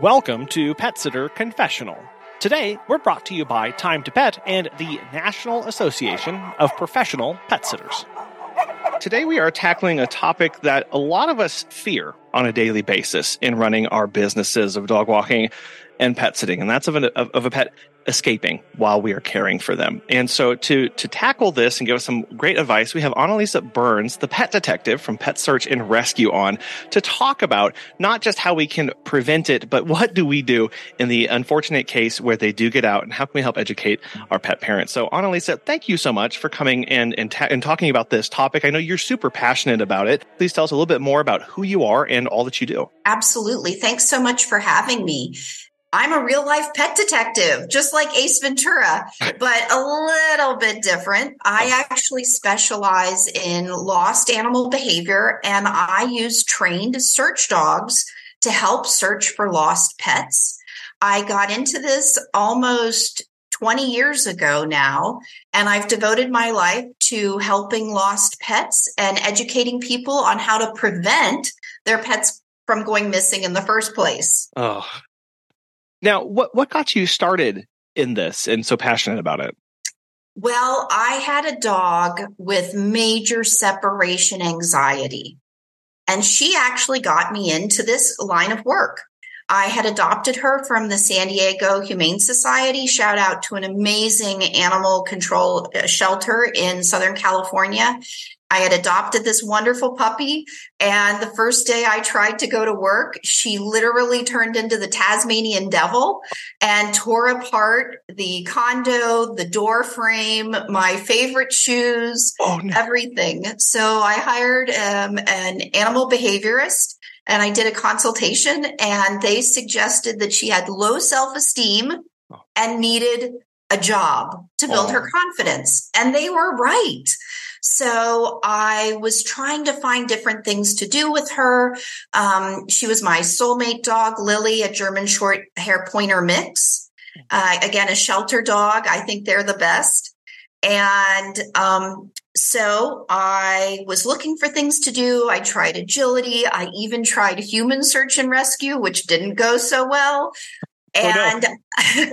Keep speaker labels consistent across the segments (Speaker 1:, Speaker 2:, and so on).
Speaker 1: Welcome to Pet Sitter Confessional. Today, we're brought to you by Time to Pet and the National Association of Professional Pet Sitters. Today, we are tackling a topic that a lot of us fear on a daily basis in running our businesses of dog walking and pet sitting, and that's of, an, of, of a pet escaping while we are caring for them. And so to to tackle this and give us some great advice, we have Annalisa Berns, the pet detective from Pet Search and Rescue on to talk about not just how we can prevent it, but what do we do in the unfortunate case where they do get out and how can we help educate our pet parents. So Annalisa, thank you so much for coming and and, ta- and talking about this topic. I know you're super passionate about it. Please tell us a little bit more about who you are and all that you do.
Speaker 2: Absolutely. Thanks so much for having me. I'm a real life pet detective, just like Ace Ventura, but a little bit different. I oh. actually specialize in lost animal behavior and I use trained search dogs to help search for lost pets. I got into this almost 20 years ago now, and I've devoted my life to helping lost pets and educating people on how to prevent their pets from going missing in the first place.
Speaker 1: Oh, now, what what got you started in this and so passionate about it?
Speaker 2: Well, I had a dog with major separation anxiety. And she actually got me into this line of work. I had adopted her from the San Diego Humane Society. Shout out to an amazing animal control uh, shelter in Southern California. I had adopted this wonderful puppy. And the first day I tried to go to work, she literally turned into the Tasmanian devil and tore apart the condo, the door frame, my favorite shoes, oh, no. everything. So I hired um, an animal behaviorist and I did a consultation and they suggested that she had low self esteem oh. and needed a job to build oh. her confidence. And they were right. So I was trying to find different things to do with her. Um, she was my soulmate dog, Lily, a German short hair pointer mix. Uh, again, a shelter dog. I think they're the best. And um, so I was looking for things to do. I tried agility. I even tried human search and rescue, which didn't go so well. And oh,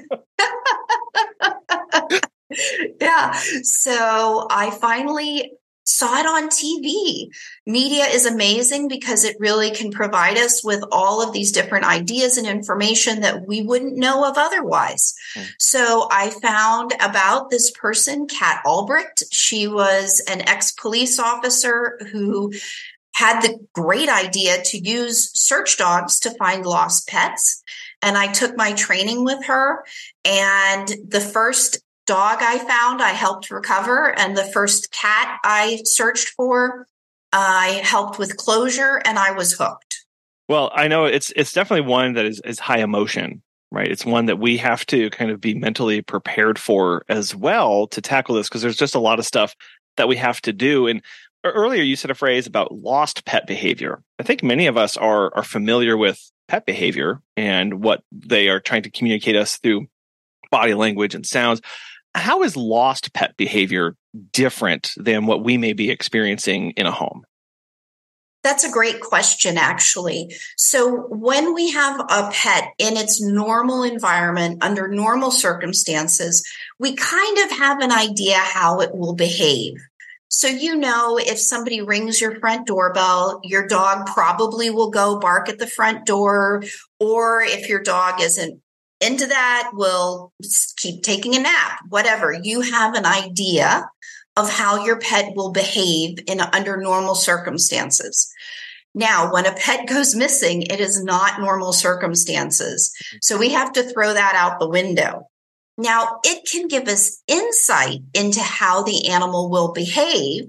Speaker 2: no. yeah. So I finally saw it on TV. Media is amazing because it really can provide us with all of these different ideas and information that we wouldn't know of otherwise. Mm. So I found about this person, Kat Albrecht. She was an ex police officer who had the great idea to use search dogs to find lost pets. And I took my training with her. And the first dog I found, I helped recover. And the first cat I searched for, I helped with closure and I was hooked.
Speaker 1: Well, I know it's it's definitely one that is, is high emotion, right? It's one that we have to kind of be mentally prepared for as well to tackle this because there's just a lot of stuff that we have to do. And earlier you said a phrase about lost pet behavior. I think many of us are are familiar with pet behavior and what they are trying to communicate us through body language and sounds how is lost pet behavior different than what we may be experiencing in a home?
Speaker 2: That's a great question, actually. So, when we have a pet in its normal environment under normal circumstances, we kind of have an idea how it will behave. So, you know, if somebody rings your front doorbell, your dog probably will go bark at the front door. Or if your dog isn't into that, will keep taking a nap, whatever. You have an idea of how your pet will behave in under normal circumstances. Now, when a pet goes missing, it is not normal circumstances. So we have to throw that out the window. Now, it can give us insight into how the animal will behave,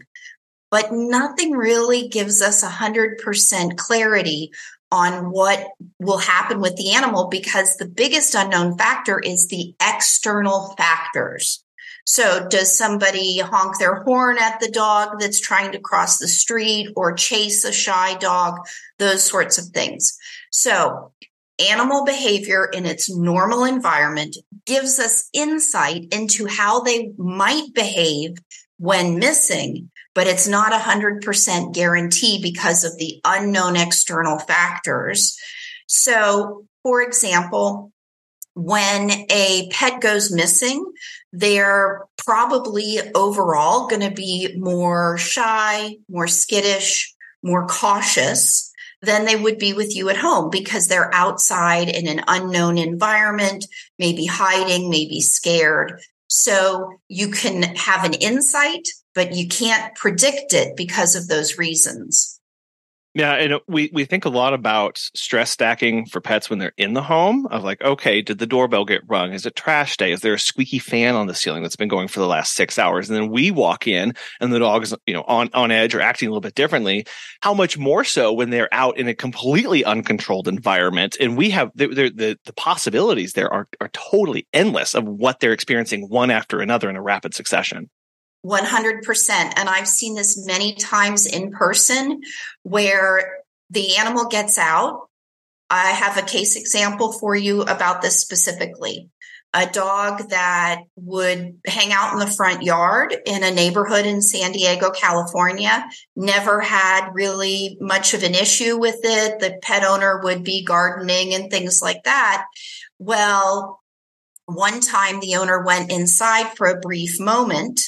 Speaker 2: but nothing really gives us 100% clarity on what will happen with the animal because the biggest unknown factor is the external factors. So does somebody honk their horn at the dog that's trying to cross the street or chase a shy dog? Those sorts of things. So animal behavior in its normal environment gives us insight into how they might behave when missing but it's not a hundred percent guarantee because of the unknown external factors. So For example, when a pet goes missing, they're probably overall going to be more shy, more skittish, more cautious than they would be with you at home because they're outside in an unknown environment, maybe hiding, maybe scared. So you can have an insight, but you can't predict it because of those reasons.
Speaker 1: Yeah, and we we think a lot about stress stacking for pets when they're in the home. Of like, okay, did the doorbell get rung? Is it trash day? Is there a squeaky fan on the ceiling that's been going for the last six hours? And then we walk in, and the dog is you know on on edge or acting a little bit differently. How much more so when they're out in a completely uncontrolled environment, and we have the the, the possibilities there are are totally endless of what they're experiencing one after another in a rapid succession.
Speaker 2: 100%. And I've seen this many times in person where the animal gets out. I have a case example for you about this specifically. A dog that would hang out in the front yard in a neighborhood in San Diego, California, never had really much of an issue with it. The pet owner would be gardening and things like that. Well, one time the owner went inside for a brief moment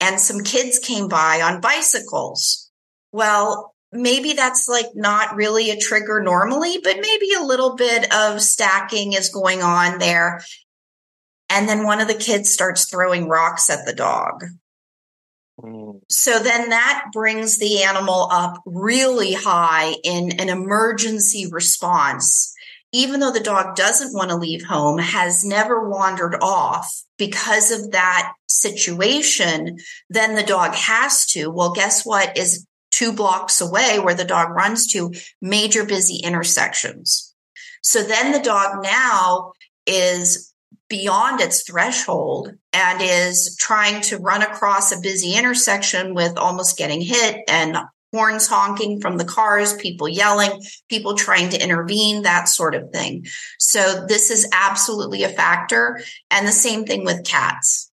Speaker 2: and some kids came by on bicycles. Well, maybe that's like not really a trigger normally, but maybe a little bit of stacking is going on there. And then one of the kids starts throwing rocks at the dog. Mm. So then that brings the animal up really high in an emergency response. Even though the dog doesn't want to leave home, has never wandered off because of that situation, then the dog has to. Well, guess what is two blocks away where the dog runs to major busy intersections. So then the dog now is beyond its threshold and is trying to run across a busy intersection with almost getting hit and horns honking from the cars, people yelling, people trying to intervene, that sort of thing. So this is absolutely a factor. And the same thing with cats.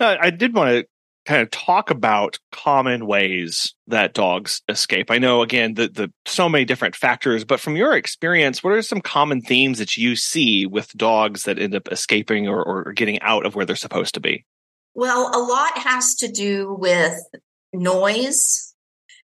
Speaker 1: I did want to kind of talk about common ways that dogs escape. I know again that the so many different factors, but from your experience, what are some common themes that you see with dogs that end up escaping or, or getting out of where they're supposed to be?
Speaker 2: Well, a lot has to do with noise,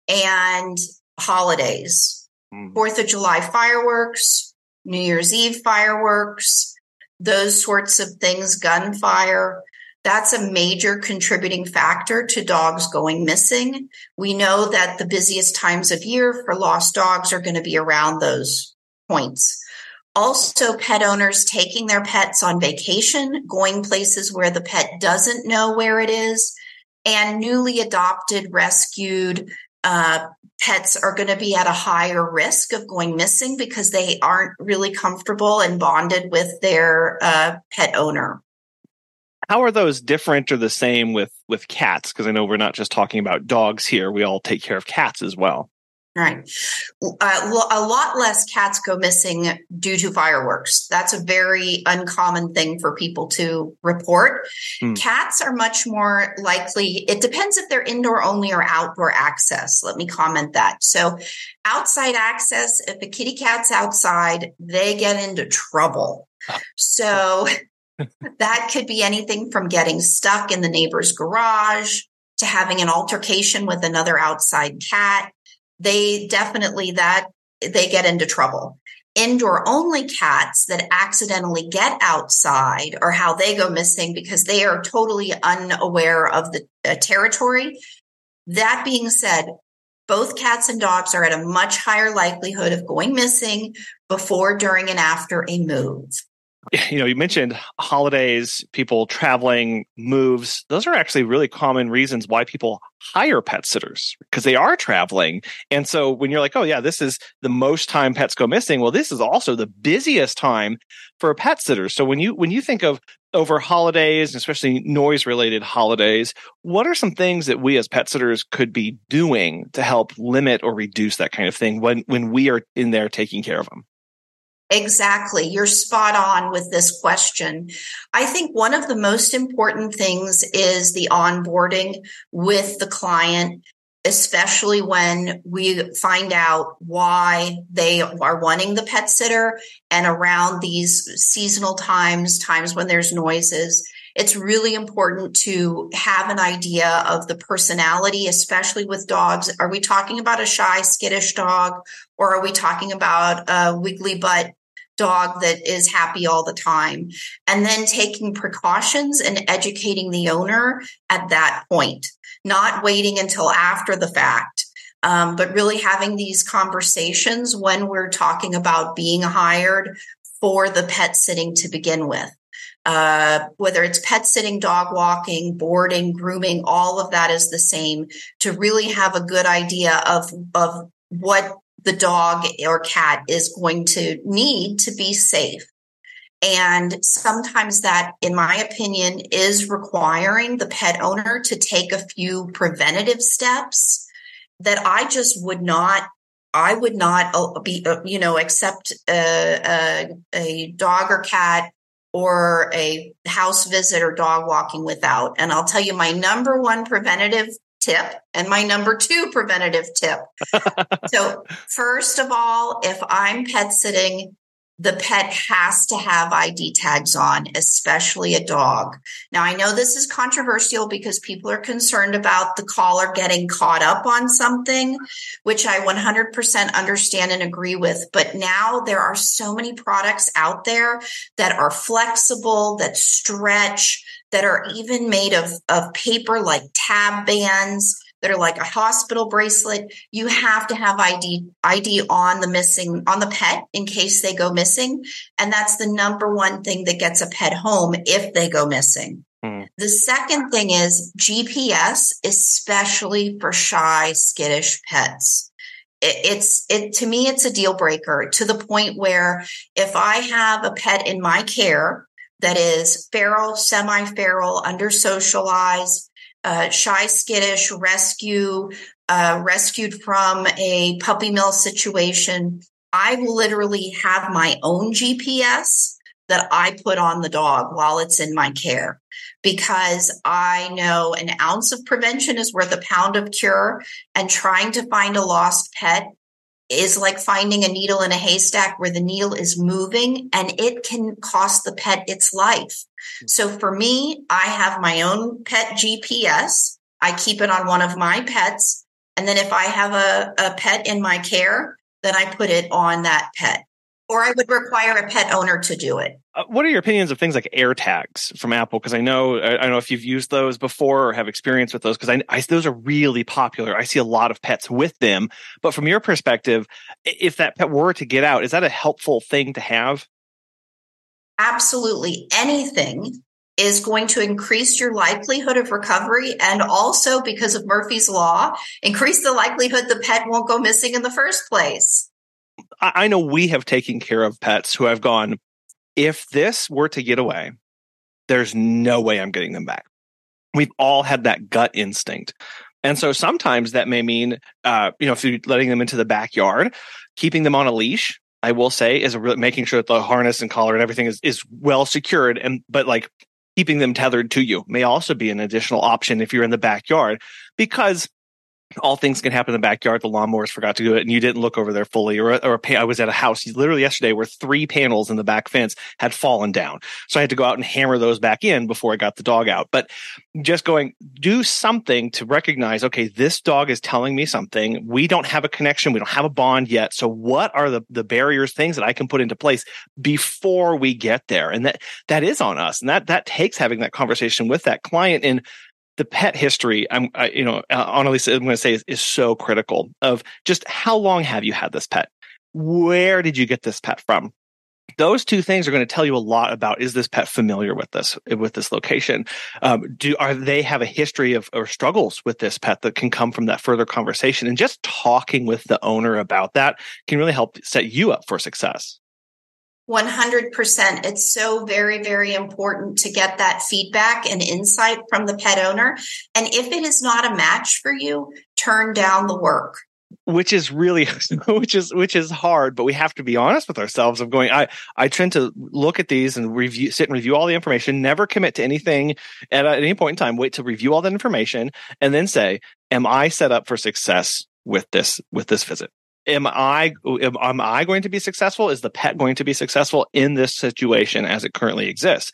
Speaker 2: and holidays. Mm. Fourth of July fireworks, New Year's Eve fireworks, those sorts of things, gunfire. That's a major contributing factor to dogs going missing. We know that the busiest times of year for lost dogs are going to be around those points. Also, pet owners taking their pets on vacation, going places where the pet doesn't know where it is, and newly adopted, rescued, uh, pets are going to be at a higher risk of going missing because they aren't really comfortable and bonded with their uh, pet owner.
Speaker 1: How are those different or the same with with cats? Because I know we're not just talking about dogs here; we all take care of cats as well.
Speaker 2: Right. Uh, a lot less cats go missing due to fireworks. That's a very uncommon thing for people to report. Mm. Cats are much more likely, it depends if they're indoor only or outdoor access. Let me comment that. So, outside access, if a kitty cat's outside, they get into trouble. Oh. So, that could be anything from getting stuck in the neighbor's garage to having an altercation with another outside cat they definitely that they get into trouble. Indoor only cats that accidentally get outside or how they go missing because they are totally unaware of the uh, territory. That being said, both cats and dogs are at a much higher likelihood of going missing before, during, and after a move
Speaker 1: you know, you mentioned holidays, people traveling, moves. Those are actually really common reasons why people hire pet sitters because they are traveling. And so when you're like, oh, yeah, this is the most time pets go missing, well, this is also the busiest time for a pet sitter. So when you when you think of over holidays, especially noise related holidays, what are some things that we as pet sitters could be doing to help limit or reduce that kind of thing when when we are in there taking care of them?
Speaker 2: Exactly. You're spot on with this question. I think one of the most important things is the onboarding with the client. especially when we find out why they are wanting the pet sitter and around these seasonal times, times when there's noises. It's really important to have an idea of the personality, especially with dogs. Are we talking about a shy, skittish dog, or are we talking about a wiggly butt dog that is happy all the time? And then taking precautions and educating the owner at that point not waiting until after the fact, um, but really having these conversations when we're talking about being hired for the pet sitting to begin with. Uh, whether it's pet sitting, dog walking, boarding, grooming, all of that is the same to really have a good idea of, of what the dog or cat is going to need to be safe. And sometimes that, in my opinion, is requiring the pet owner to take a few preventative steps that I just would not, I would not uh, be, uh, you know, accept a, a, a dog or cat or a house visit or dog walking without. And I'll tell you my number one preventative tip and my number two preventative tip. so, first of all, if I'm pet sitting, the pet has to have ID tags on, especially a dog. Now, I know this is controversial because people are concerned about the collar getting caught up on something, which I 100% understand and agree with. But now there are so many products out there that are flexible, that stretch, that are even made of, of paper like tab bands that are like a hospital bracelet. You have to have ID ID on the missing on the pet in case they go missing, and that's the number one thing that gets a pet home if they go missing. Mm. The second thing is GPS, especially for shy, skittish pets. It, it's it to me, it's a deal breaker to the point where if I have a pet in my care that is feral, semi-feral, under socialized, uh, shy skittish rescue uh, rescued from a puppy mill situation. I literally have my own gps that i put on the dog while it's in my care because i know an ounce of prevention is worth a pound of cure and trying to find a lost pet is like finding a needle in a haystack where the needle is moving and it can cost the pet its life. Hmm. So for me, I have my own pet GPS. I keep it on one of my pets. And then if I have a, a pet in my care, then I put it on that pet or I would require a pet owner to do it.
Speaker 1: Uh, what are your opinions of things like AirTags from Apple? Because I know I, don't know if you've used those before or have experience with those. Because I, I, those are really popular. I see a lot of pets with them. But from your perspective, if that pet were to get out, is that a helpful thing to have?
Speaker 2: Absolutely, anything is going to increase your likelihood of recovery and also because of Murphy's law, increase the likelihood the pet won't go missing in the first place.
Speaker 1: I know we have taken care of pets who have gone, if this were to get away, there's no way I'm getting them back. We've all had that gut instinct. And so sometimes that may mean, uh, you know, if you're letting them into the backyard, keeping them on a leash, I will say, is re- making sure that the harness and collar and everything is, is well secured. And, but like keeping them tethered to you may also be an additional option if you're in the backyard because all things can happen in the backyard. The lawnmowers forgot to do it, and you didn't look over there fully. Or, or I was at a house literally yesterday where three panels in the back fence had fallen down, so I had to go out and hammer those back in before I got the dog out. But just going, do something to recognize, okay, this dog is telling me something. We don't have a connection. We don't have a bond yet. So, what are the the barriers, things that I can put into place before we get there? And that that is on us, and that that takes having that conversation with that client and the pet history, I'm, I, you know, uh, honestly, I'm going to say is, is so critical of just how long have you had this pet? Where did you get this pet from? those two things are going to tell you a lot about is this pet familiar with this with this location um, do are they have a history of or struggles with this pet that can come from that further conversation and just talking with the owner about that can really help set you up for success
Speaker 2: 100%. It's so very, very important to get that feedback and insight from the pet owner. And if it is not a match for you, turn down the work.
Speaker 1: which is really which is which is hard but we have to be honest with ourselves of going i i tend to look at these and review sit and review all the information never commit to anything at, any point in time wait to review all that information and then say am i set up for success with this with this visit am i am, i going to be successful? Is the pet going to be successful in this situation as it currently exists?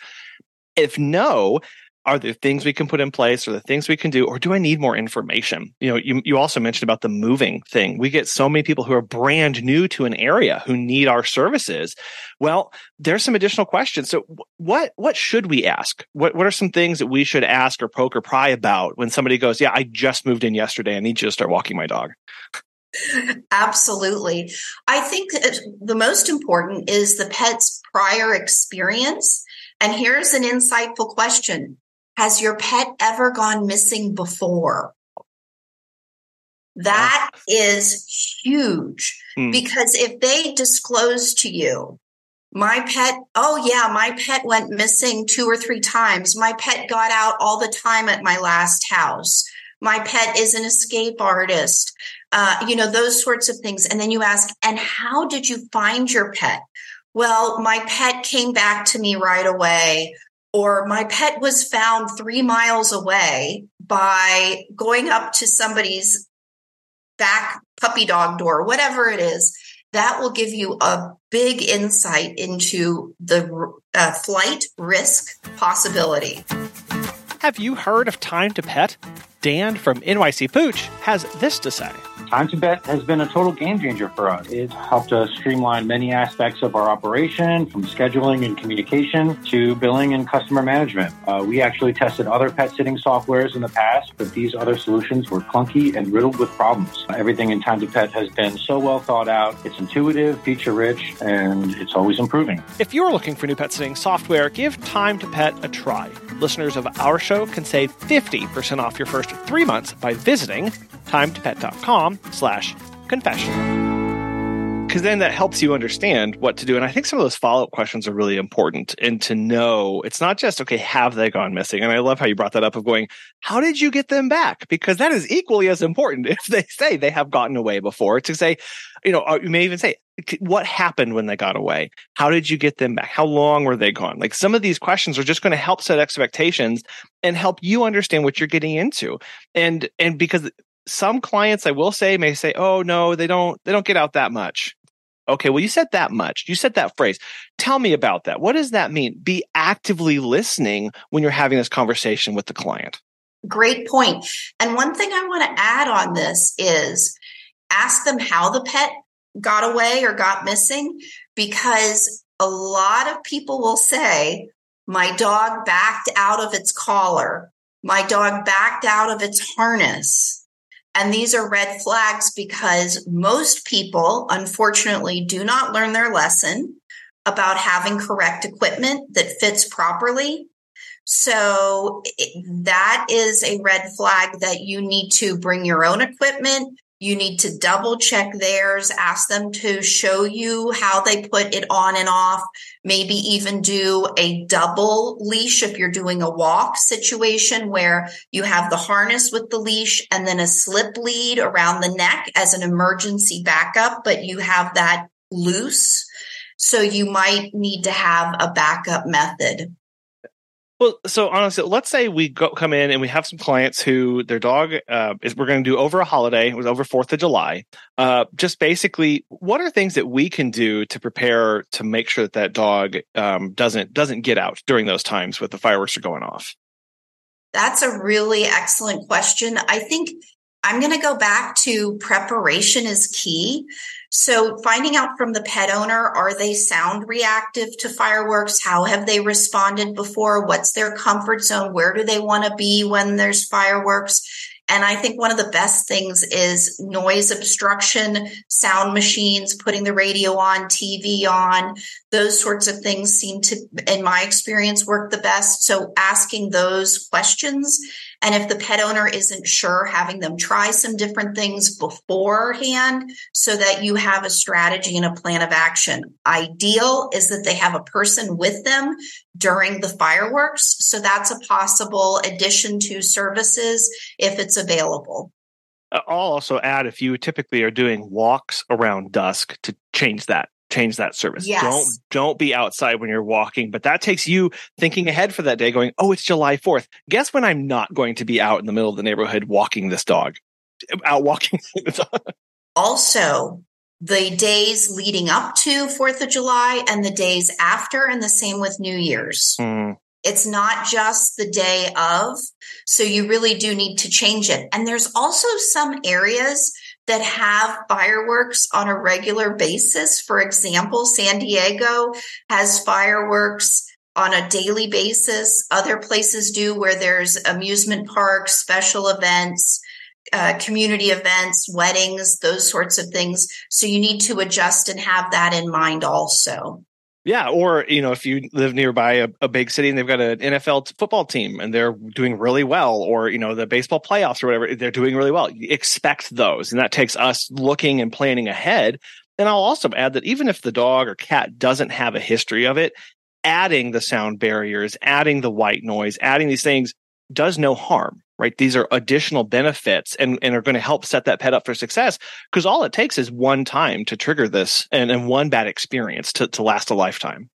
Speaker 1: If no are there things we can put in place or the things we can do or do i need more information? You know you, you also mentioned about the moving thing. We get so many people who are brand new to an area who need our services. Well there's some additional questions. So what what should we ask? What what are some things that we should ask or poke or pry about when somebody goes yeah i just moved in yesterday. I need you to start walking my dog
Speaker 2: Absolutely. I think the most important is the pet's prior experience. And here's an insightful question has your pet ever gone missing before? That is huge mm. because if they disclose to you, my pet, oh yeah, my pet went missing two or three times. My pet got out all the time at my last house. My pet is an escape artist. Uh, you know, those sorts of things. And then you ask, and how did you find your pet? Well, my pet came back to me right away or my pet was found three miles away by going up to somebody's back puppy dog door, whatever it is, that will give you a big insight into the uh, flight risk possibility.
Speaker 1: Have you heard of Time to Pet? Dan from NYC Pooch has this to say.
Speaker 3: Time to Pet has been a total game changer for us. It's helped us streamline many aspects of our operation, from scheduling and communication to billing and customer management. Uh, we actually tested other pet sitting softwares in the past, but these other solutions were clunky and riddled with problems. Everything in Time to Pet has been so well thought out. It's intuitive, feature rich, and it's always improving.
Speaker 1: If you're looking for new pet sitting software, give Time to Pet a try. Listeners of our show can save 50% off your first three months by visiting timetopet.com slash confession because then that helps you understand what to do. And I think some of those follow up questions are really important and to know it's not just, okay, have they gone missing? And I love how you brought that up of going, how did you get them back? Because that is equally as important if they say they have gotten away before to say, you know, you may even say, what happened when they got away? How did you get them back? How long were they gone? Like some of these questions are just going to help set expectations and help you understand what you're getting into. And, and because some clients I will say may say, "Oh no, they don't they don't get out that much." Okay, well you said that much. You said that phrase. Tell me about that. What does that mean? Be actively listening when you're having this conversation with the client.
Speaker 2: Great point. And one thing I want to add on this is ask them how the pet got away or got missing because a lot of people will say, my dog backed out of its collar. My dog backed out of its harness. And these are red flags because most people, unfortunately, do not learn their lesson about having correct equipment that fits properly. So that is a red flag that you need to bring your own equipment. You need to double check theirs, ask them to show you how they put it on and off, maybe even do a double leash if you're doing a walk situation where you have the harness with the leash and then a slip lead around the neck as an emergency backup, but you have that loose. So you might need to have a backup method.
Speaker 1: Well, so honestly, let's say we go come in and we have some clients who their dog uh, is we're going to do over a holiday. It was over Fourth of July. Uh, just basically, what are things that we can do to prepare to make sure that that dog um, doesn't doesn't get out during those times with the fireworks are going off?
Speaker 2: That's a really excellent question. I think I'm going to go back to preparation is key. So finding out from the pet owner, are they sound reactive to fireworks? How have they responded before? What's their comfort zone? Where do they want to be when there's fireworks? And I think one of the best things is noise obstruction, sound machines, putting the radio on, TV on, those sorts of things seem to, in my experience, work the best. So asking those questions. And if the pet owner isn't sure, having them try some different things beforehand so that you have a strategy and a plan of action. Ideal is that they have a person with them during the fireworks. So that's a possible addition to services if it's available.
Speaker 1: I'll also add if you typically are doing walks around dusk to change that change that service.
Speaker 2: Yes.
Speaker 1: Don't don't be outside when you're walking, but that takes you thinking ahead for that day going, "Oh, it's July 4th. Guess when I'm not going to be out in the middle of the neighborhood walking this dog." Out walking the dog.
Speaker 2: Also, the days leading up to 4th of July and the days after and the same with New Year's.
Speaker 1: Mm,
Speaker 2: It's not just the day of. So you really do need to change it. And there's also some areas that have fireworks on a regular basis. For example, San Diego has fireworks on a daily basis. Other places do where there's amusement parks, special events, uh, community events, weddings, those sorts of things. So you need to adjust and have that in mind also.
Speaker 1: Yeah, or you know, if you live nearby a, a, big city and they've got an NFL football team and they're doing really well, or you know, the baseball playoffs or whatever, they're doing really well. You expect those, and that takes us looking and planning ahead. And I'll also add that even if the dog or cat doesn't have a history of it, adding the sound barriers, adding the white noise, adding these things does no harm right? These are additional benefits and, and are going to help set that pet up for success because all it takes is one time to trigger this and, and one bad experience to, to last a lifetime.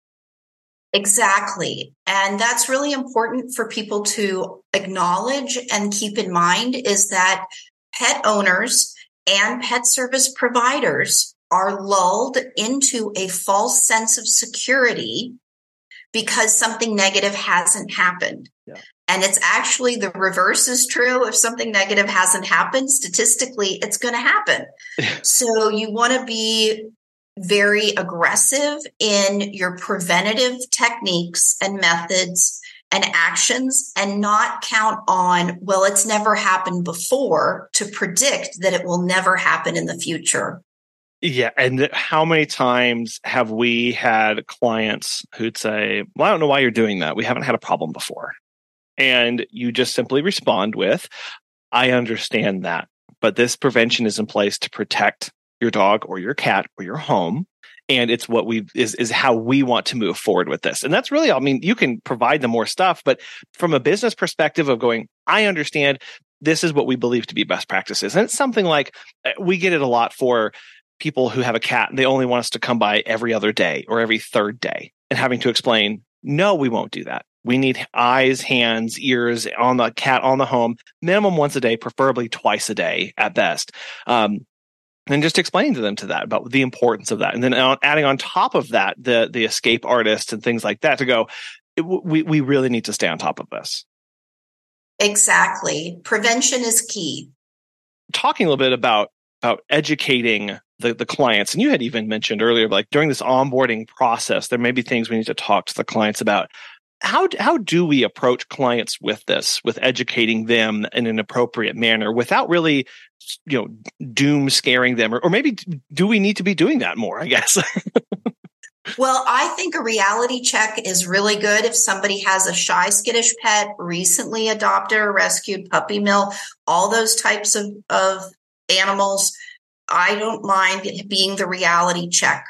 Speaker 2: Exactly. And that's really important for people to acknowledge and keep in mind is that pet owners and pet service providers are lulled into a false sense of security because something negative hasn't happened.
Speaker 1: Yeah.
Speaker 2: And it's actually the reverse is true. If something negative hasn't happened, statistically, it's going to happen. so you want to be very aggressive in your preventative techniques and methods and actions and not count on, well, it's never happened before to predict that it will never happen in the future.
Speaker 1: Yeah. And how many times have we had clients who'd say, Well, I don't know why you're doing that. We haven't had a problem before. And you just simply respond with, I understand that, but this prevention is in place to protect your dog or your cat or your home. And it's what we is is how we want to move forward with this. And that's really, I mean, you can provide them more stuff, but from a business perspective of going, I understand this is what we believe to be best practices. And it's something like uh, we get it a lot for people who have a cat and they only want us to come by every other day or every third day and having to explain, no, we won't do that. We need eyes, hands, ears on the cat on the home, minimum once a day, preferably twice a day at best. Um, and just explaining to them to that about the importance of that, and then adding on top of that the the escape artists and things like that to go. We we really need to stay on top of this.
Speaker 2: Exactly, prevention is key.
Speaker 1: Talking a little bit about about educating the, the clients. And you had even mentioned earlier, like during this onboarding process, there may be things we need to talk to the clients about. How, how do we approach clients with this, with educating them in an appropriate manner without really, you know, doom scaring them? Or, or maybe do we need to be doing that more, I guess?
Speaker 2: Well, I think a reality check is really good if somebody has a shy, skittish pet, recently adopted or rescued, puppy mill, all those types of, of animals. I don't mind being the reality check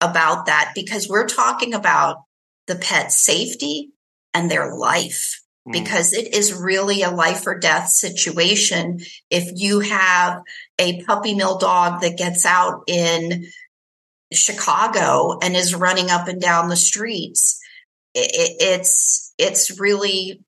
Speaker 2: about that because we're talking about the pet safety and their life mm. because it is really a life or death situation. If you have a puppy mill dog that gets out in Chicago and is running up and down the streets, it, it's, it's really,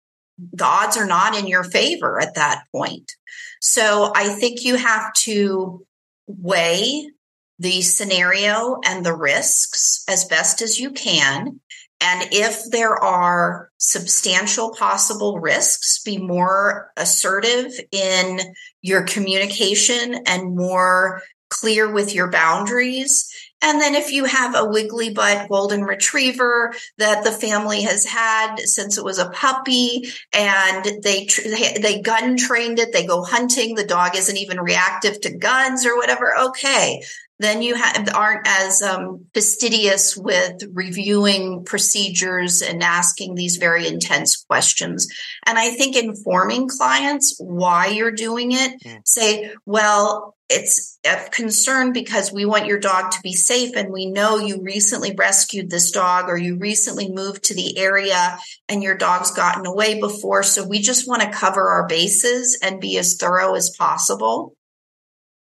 Speaker 2: the odds are not in your favor at that point. So I think you have to weigh the scenario and the risks as best as you can. And if there are substantial possible risks, be more assertive in your communication and more clear with your boundaries. And then if you have a wiggly butt golden retriever that the family has had since it was a puppy and they, they, they gun trained it, they go hunting, the dog isn't even reactive to guns or whatever. Okay. Then you have, aren't as um, fastidious with reviewing procedures and asking these very intense questions. And I think informing clients why you're doing it, mm. say, well, it's of concern because we want your dog to be safe and we know you recently rescued this dog or you recently moved to the area and your dog's gotten away before so we just want to cover our bases and be as thorough as possible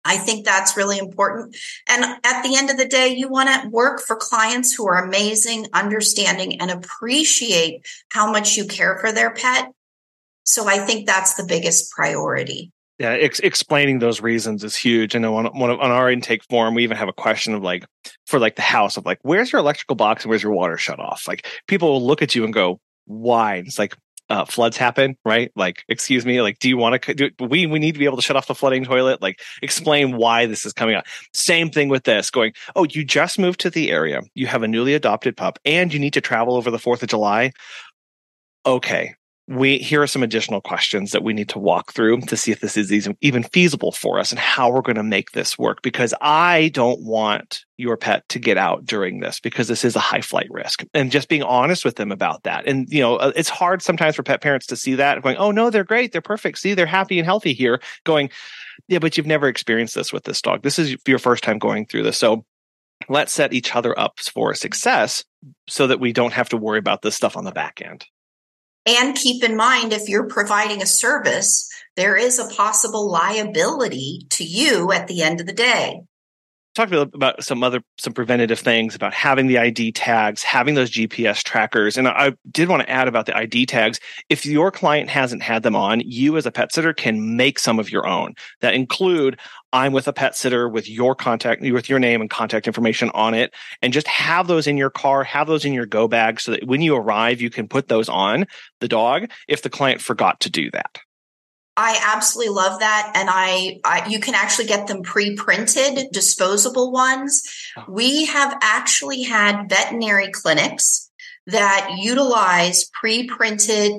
Speaker 2: I think that's really important. And at the end of the day, you want to work for clients who are amazing, understanding, and appreciate how much you care for their pet. So I think that's the biggest priority.
Speaker 1: Yeah, ex- explaining those reasons is huge. I know on, on, on our intake form, we even have a question of like, for like the house of like, where's your electrical box and where's your water shut off? Like people will look at you and go, why? It's like, uh, floods happen, right? Like, excuse me, like, do you want to do we we need to be able to shut off the flooding toilet? Like, explain why this is coming up. Same thing with this. Going, oh, you just moved to the area, you have a newly adopted pup, and you need to travel over the Fourth of July. Okay, we here are some additional questions that we need to walk through to see if this is even feasible for us and how we're going to make this work because i don't want your pet to get out during this because this is a high flight risk. And just being honest with them about that. And you know uh, it's hard sometimes for pet parents to see that going oh no they're great. They're perfect. See they're happy and healthy here going yeah but you've never experienced this with this dog. This is your first time going through this. So let's set each other up for success so that we don't have to worry about this stuff on the back end
Speaker 2: and keep in mind, if you're providing a service, there is a possible liability to you at the end of the day.
Speaker 1: Talk about some other some preventative things about having the ID tags, having those GPS trackers, and I did want to add about the ID tags. If your client hasn't had them on, you as a pet sitter can make some of your own that include I'm with a pet sitter with your contact, with your name and contact information on it, and just have those in your car, have those in your go bag so that when you arrive, you can put those on the dog if the client forgot to do that.
Speaker 2: I absolutely love that. And I, I, you can actually get them pre-printed, disposable ones. Oh. We have actually had veterinary clinics that utilize pre-printed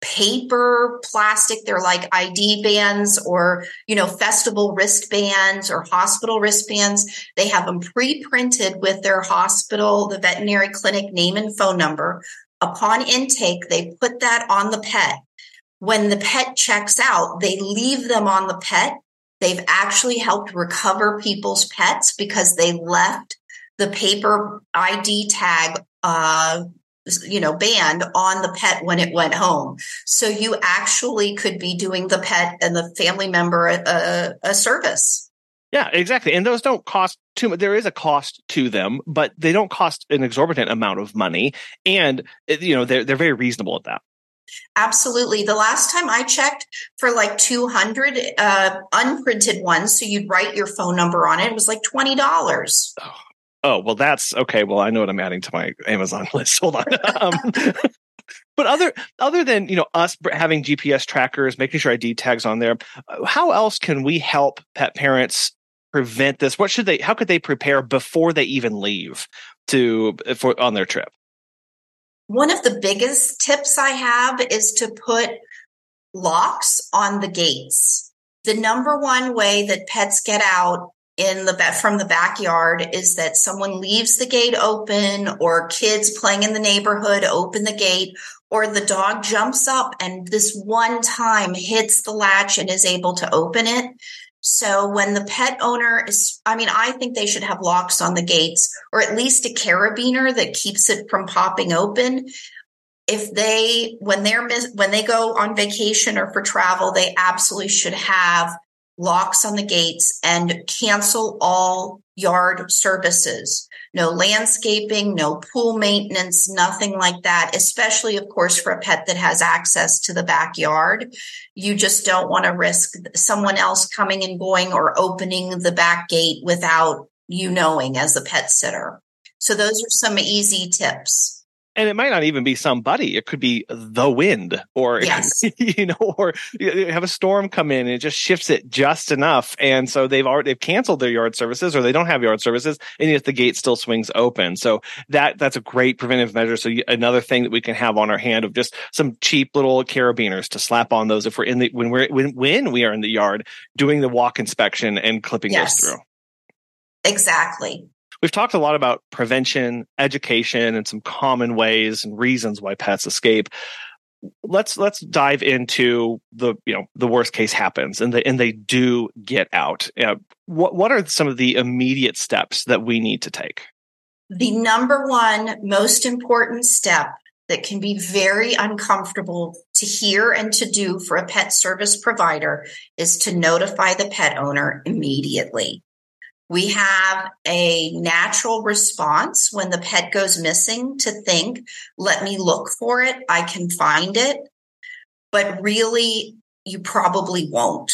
Speaker 2: paper plastic they're like id bands or you know festival wristbands or hospital wristbands they have them pre-printed with their hospital the veterinary clinic name and phone number upon intake they put that on the pet when the pet checks out they leave them on the pet they've actually helped recover people's pets because they left the paper id tag uh, you know, band on the pet when it went home. So you actually could be doing the pet and the family member a, a service.
Speaker 1: Yeah, exactly. And those don't cost too much. There is a cost to them, but they don't cost an exorbitant amount of money. And, you know, they're, they're very reasonable at that.
Speaker 2: Absolutely. The last time I checked for like 200 uh, unprinted ones, so you'd write your phone number on it, it was like $20. Oh,
Speaker 1: Oh, well, that's okay. Well, I know what I'm adding to my Amazon list. Hold on. um, but other other than you know us having GPS trackers, making sure ID tags on there, uh, how else can we help pet parents prevent this? What should they? How could they prepare before they even leave to for on their trip?
Speaker 2: One of the biggest tips I have is to put locks on the gates. The number one way that pets get out in the from the backyard is that someone leaves the gate open or kids playing in the neighborhood open the gate or the dog jumps up and this one time hits the latch and is able to open it so when the pet owner is i mean i think they should have locks on the gates or at least a carabiner that keeps it from popping open if they when they're when they go on vacation or for travel they absolutely should have locks on the gates and cancel all yard services. No landscaping, no pool maintenance, nothing like that, especially, of course, for a pet that has access to the backyard. You just don't want to risk someone else coming and going or opening the back gate without you knowing as a pet sitter. So those are some easy tips
Speaker 1: and it might not even be somebody. It could be the wind or yes. you know or you have a storm come in and it just shifts it just enough. And so they've already they've canceled their yard services or they don't have yard services and yet the gate still swings open. So that that's a great preventive measure. So another thing that we can have on our hand of just some cheap little carabiners to slap on those if we're in the when we're when when we are in the yard doing the walk inspection and clipping yes. those through.
Speaker 2: Exactly
Speaker 1: We've talked a lot about prevention, education, and some common ways and reasons why pets escape. Let's let's dive into the you know the worst case happens and they and they do get out. What what are some of the immediate steps that we need to take?
Speaker 2: The number one most important step that can be very uncomfortable to hear and to do for a pet service provider is to notify the pet owner immediately. We have a natural response when the pet goes missing to think, let me look for it. I can find it. But really, you probably won't.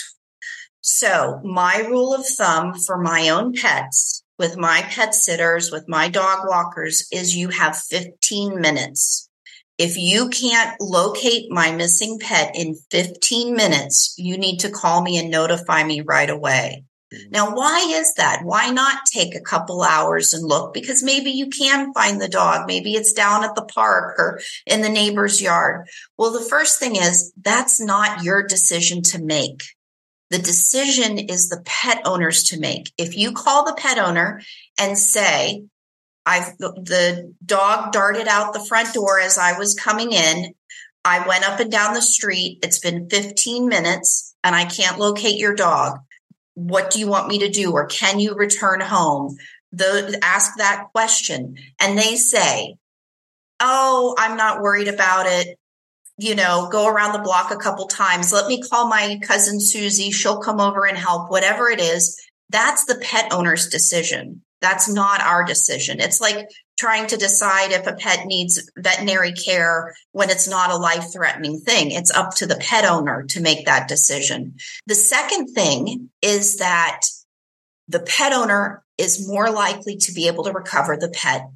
Speaker 2: So my rule of thumb for my own pets with my pet sitters, with my dog walkers is you have 15 minutes. If you can't locate my missing pet in 15 minutes, you need to call me and notify me right away. Now, why is that? Why not take a couple hours and look? Because maybe you can find the dog. Maybe it's down at the park or in the neighbor's yard. Well, the first thing is that's not your decision to make. The decision is the pet owner's to make. If you call the pet owner and say, I've the dog darted out the front door as I was coming in. I went up and down the street. It's been 15 minutes and I can't locate your dog what do you want me to do? Or can you return home? The, ask that question. And they say, Oh, I'm not worried about it. You know, go around the block a couple times. Let me call my cousin Susie. She'll come over and help, whatever it is. That's the pet owner's decision. That's not our decision. It's like trying to decide if a pet needs veterinary care when it's not a life threatening thing. It's up to the pet owner to make that decision. The second thing is that the pet owner is more likely to be able to recover the pet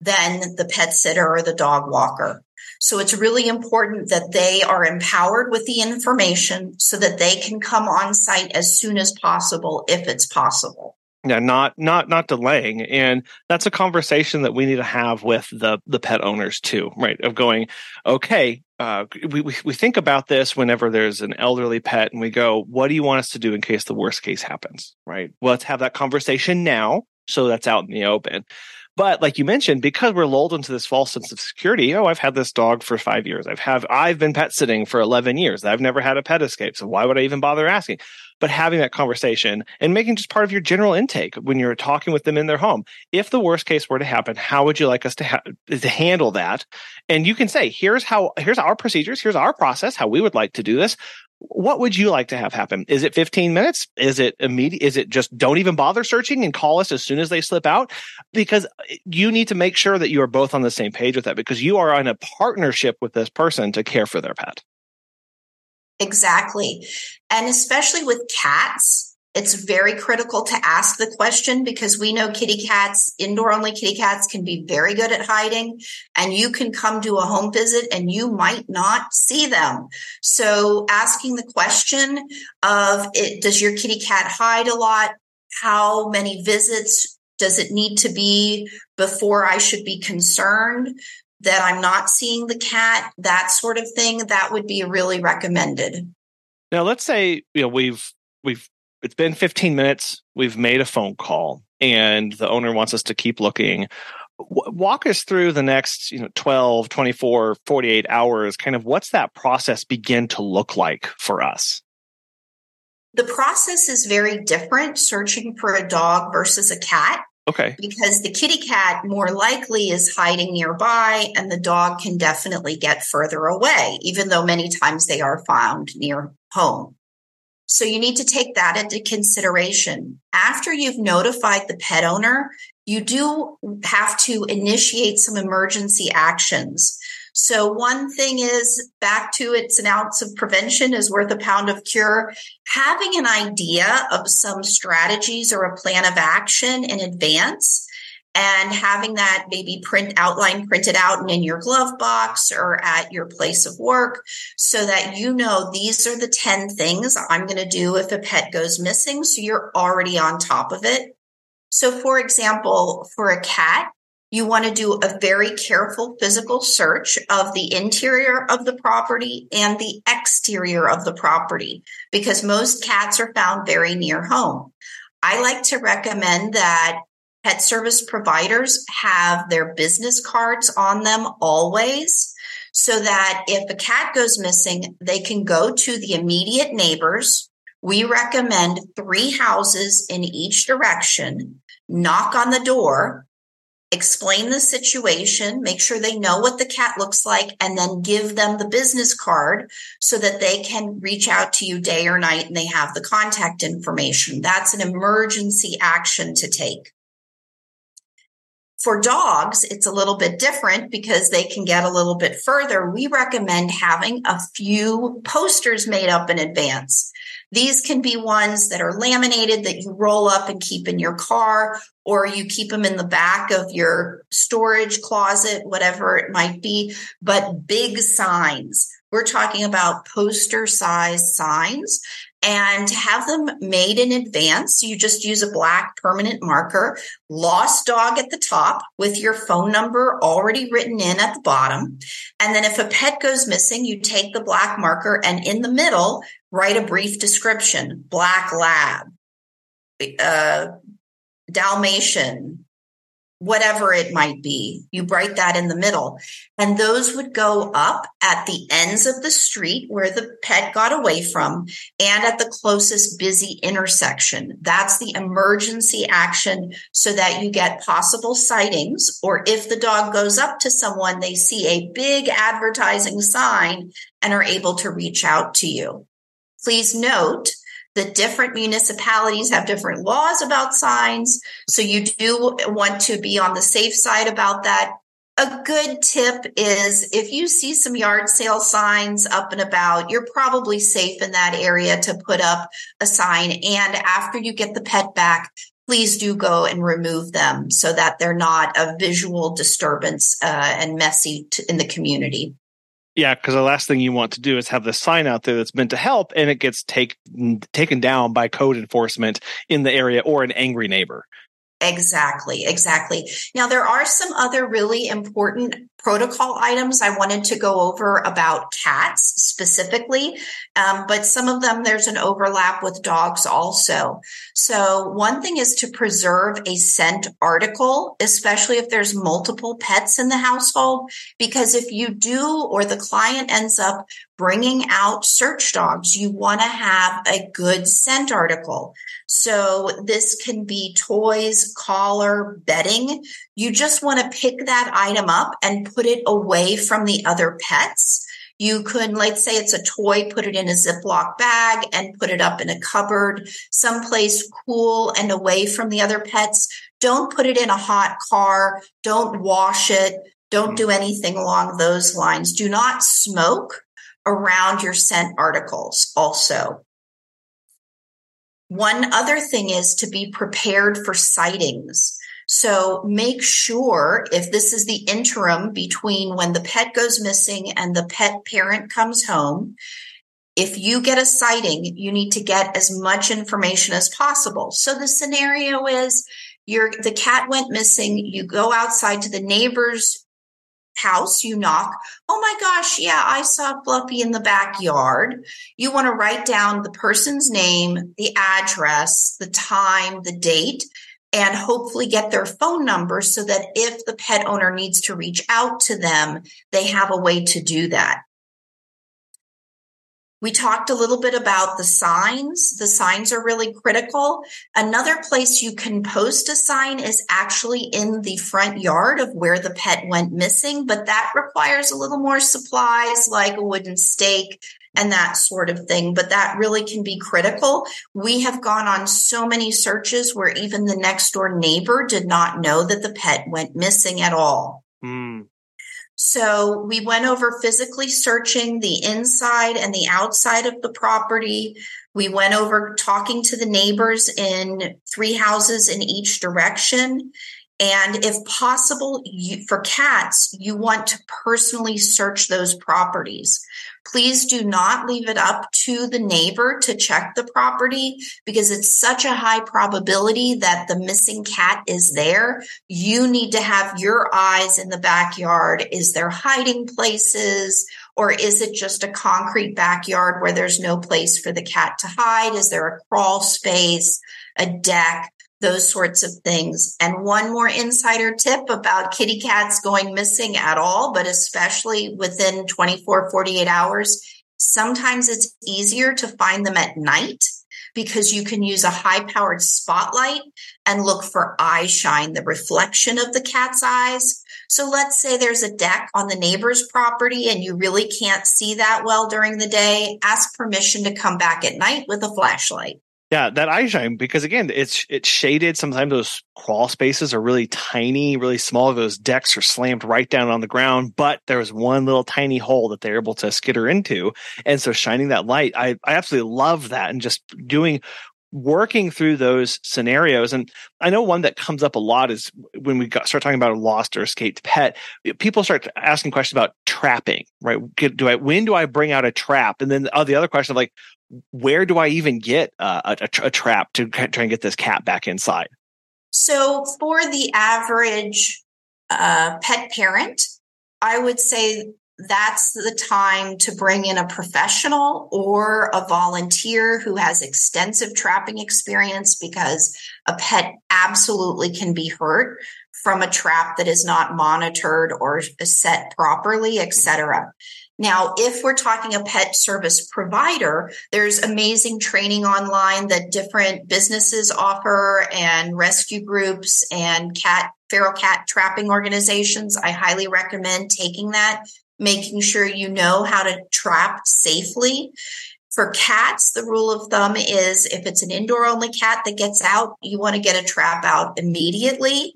Speaker 2: than the pet sitter or the dog walker. So it's really important that they are empowered with the information so that they can come on site as soon as possible if it's possible
Speaker 1: yeah not not not delaying and that's a conversation that we need to have with the the pet owners too right of going okay uh, we, we we think about this whenever there's an elderly pet and we go what do you want us to do in case the worst case happens? Right? Well, let's have that conversation now so that's out in the open but like you mentioned, because we're lulled into this false sense of security, oh, I've had this dog for five years. I've have I've been pet sitting for 11 years. I've never had a pet escape. So why would I even bother asking? But having that conversation and making just part of your general intake when you're talking with them in their home. If the worst case were to happen, how would you like us to, ha- to handle that? And you can say, here's how, here's our procedures. Here's our process, how we would like to do this what would you like to have happen? Is it 15 minutes? Is it immediate? Is it just don't even bother searching and call us as soon as they slip out? Because eh, you need to make sure that you are both on the same page with that because you are in a partnership with this person to care for their pet.
Speaker 2: Exactly. And especially with cats, it's very critical to ask the question because we know kitty cats, indoor only kitty cats can be very good at hiding and you can come do a home visit and you might not see them. So asking the question of it, does your kitty cat hide a lot? How many visits does it need to be before I should be concerned that I'm not seeing the cat? That sort of thing, that would be really recommended.
Speaker 1: Now, let's say, you know, we've, we've it's been 15 minutes. We've made a phone call and the owner wants us to keep looking. W- walk us through the next, you know, 12, 24, 48 hours. Kind of what's that process begin to look like for us?
Speaker 2: The process is very different searching for a dog versus a cat.
Speaker 1: Okay.
Speaker 2: Because the kitty cat more likely is hiding nearby and the dog can definitely get further away, even though many times they are found near home. So you need to take that into consideration. After you've notified the pet owner, you do have to initiate some emergency actions. So one thing is back to it's an ounce of prevention is worth a pound of cure. Having an idea of some strategies or a plan of action in advance and having that maybe print outline printed out and in your glove box or at your place of work so that you know these are the 10 things I'm going to do if a pet goes missing. So you're already on top of it. So for example, for a cat, you want to do a very careful physical search of the interior of the property and the exterior of the property because most cats are found very near home. I like to recommend that Pet service providers have their business cards on them always so that if a cat goes missing, they can go to the immediate neighbors. We recommend three houses in each direction, knock on the door, explain the situation, make sure they know what the cat looks like, and then give them the business card so that they can reach out to you day or night and they have the contact information. That's an emergency action to take. For dogs, it's a little bit different because they can get a little bit further. We recommend having a few posters made up in advance. These can be ones that are laminated that you roll up and keep in your car, or you keep them in the back of your storage closet, whatever it might be, but big signs. We're talking about poster size signs and have them made in advance. You just use a black permanent marker, lost dog at the top with your phone number already written in at the bottom. And then if a pet goes missing, you take the black marker and in the middle, write a brief description, black lab, uh, Dalmatian, whatever it might be. You write that in the middle. And those would go up at the ends of the street where the pet got away from and at the closest busy intersection. That's the emergency action so that you get possible sightings. Or if the dog goes up to someone, they see a big advertising sign and are able to reach out to you. Please note that different municipalities have different laws about signs. So you do want to be on the safe side about that. A good tip is if you see some yard sale signs up and about, you're probably safe in that area to put up a sign. And after you get the pet back, please do go and remove them so that they're not a visual disturbance uh, and messy to, in the community.
Speaker 1: Yeah, because the last thing you want to do is have the sign out there that's meant to help, and it gets take, taken down by code enforcement in the area or an angry neighbor.
Speaker 2: Exactly, exactly. Now, there are some other really important protocol items I wanted to go over about cats specifically, um, but some of them there's an overlap with dogs also. So, one thing is to preserve a scent article, especially if there's multiple pets in the household, because if you do or the client ends up bringing out search dogs, you want to have a good scent article. So this can be toys, collar, bedding. You just want to pick that item up and put it away from the other pets. You could, let's say it's a toy, put it in a Ziploc bag and put it up in a cupboard, someplace cool and away from the other pets. Don't put it in a hot car. Don't wash it. Don't hmm. do anything along those lines. Do not smoke around your scent articles also. One other thing is to be prepared for sightings. So make sure if this is the interim between when the pet goes missing and the pet parent comes home, if you get a sighting, you need to get as much information as possible. So the scenario is your the cat went missing, you go outside to the neighbor's house, you knock. Oh my gosh, yeah, I saw Fluffy in the backyard. You want to write down the person's name, the address, the time, the date, and hopefully get their phone number so that if the pet owner needs to reach out to them, they have a way to do that. We talked a little bit about the signs. The signs are really critical. Another place you can post a sign is actually in the front yard of where the pet went missing, but that requires a little more supplies like a wooden stake and that sort of thing. But that really can be critical. We have gone on so many searches where even the next door neighbor did not know that the pet went missing at all. Mm. So we went over physically searching the inside and the outside of the property. We went over talking to the neighbors in three houses in each direction. And if possible, you, for cats, you want to personally search those properties. Please do not leave it up to the neighbor to check the property because it's such a high probability that the missing cat is there. You need to have your eyes in the backyard. Is there hiding places? Or is it just a concrete backyard where there's no place for the cat to hide? Is there a crawl space, a deck? Those sorts of things. And one more insider tip about kitty cats going missing at all, but especially within 24, 48 hours. Sometimes it's easier to find them at night because you can use a high powered spotlight and look for eye shine, the reflection of the cat's eyes. So let's say there's a deck on the neighbor's property and you really can't see that well during the day. Ask permission to come back at night with a flashlight.
Speaker 1: Yeah, that eye shine because again, it's it's shaded. Sometimes those crawl spaces are really tiny, really small. Those decks are slammed right down on the ground, but there's one little tiny hole that they're able to skitter into. And so shining that light, I, I absolutely love that and just doing working through those scenarios. And I know one that comes up a lot is when we got, start talking about a lost or escaped pet, people start asking questions about trapping, right? Do I, when do I bring out a trap? And then oh, the other question of like, where do I even get uh, a, a, trap to try and get this cat back inside?
Speaker 2: So, for the average uh, pet parent, I would say that's the time to bring in a professional or a volunteer who has extensive trapping experience because a pet absolutely can be hurt from a trap that is not monitored or set properly, etc. Now, if we're talking a pet service provider, there's amazing training online that different businesses offer and rescue groups and cat, feral cat trapping organizations. I highly recommend taking that, making sure you know how to trap safely. For cats, the rule of thumb is if it's an indoor only cat that gets out, you want to get a trap out immediately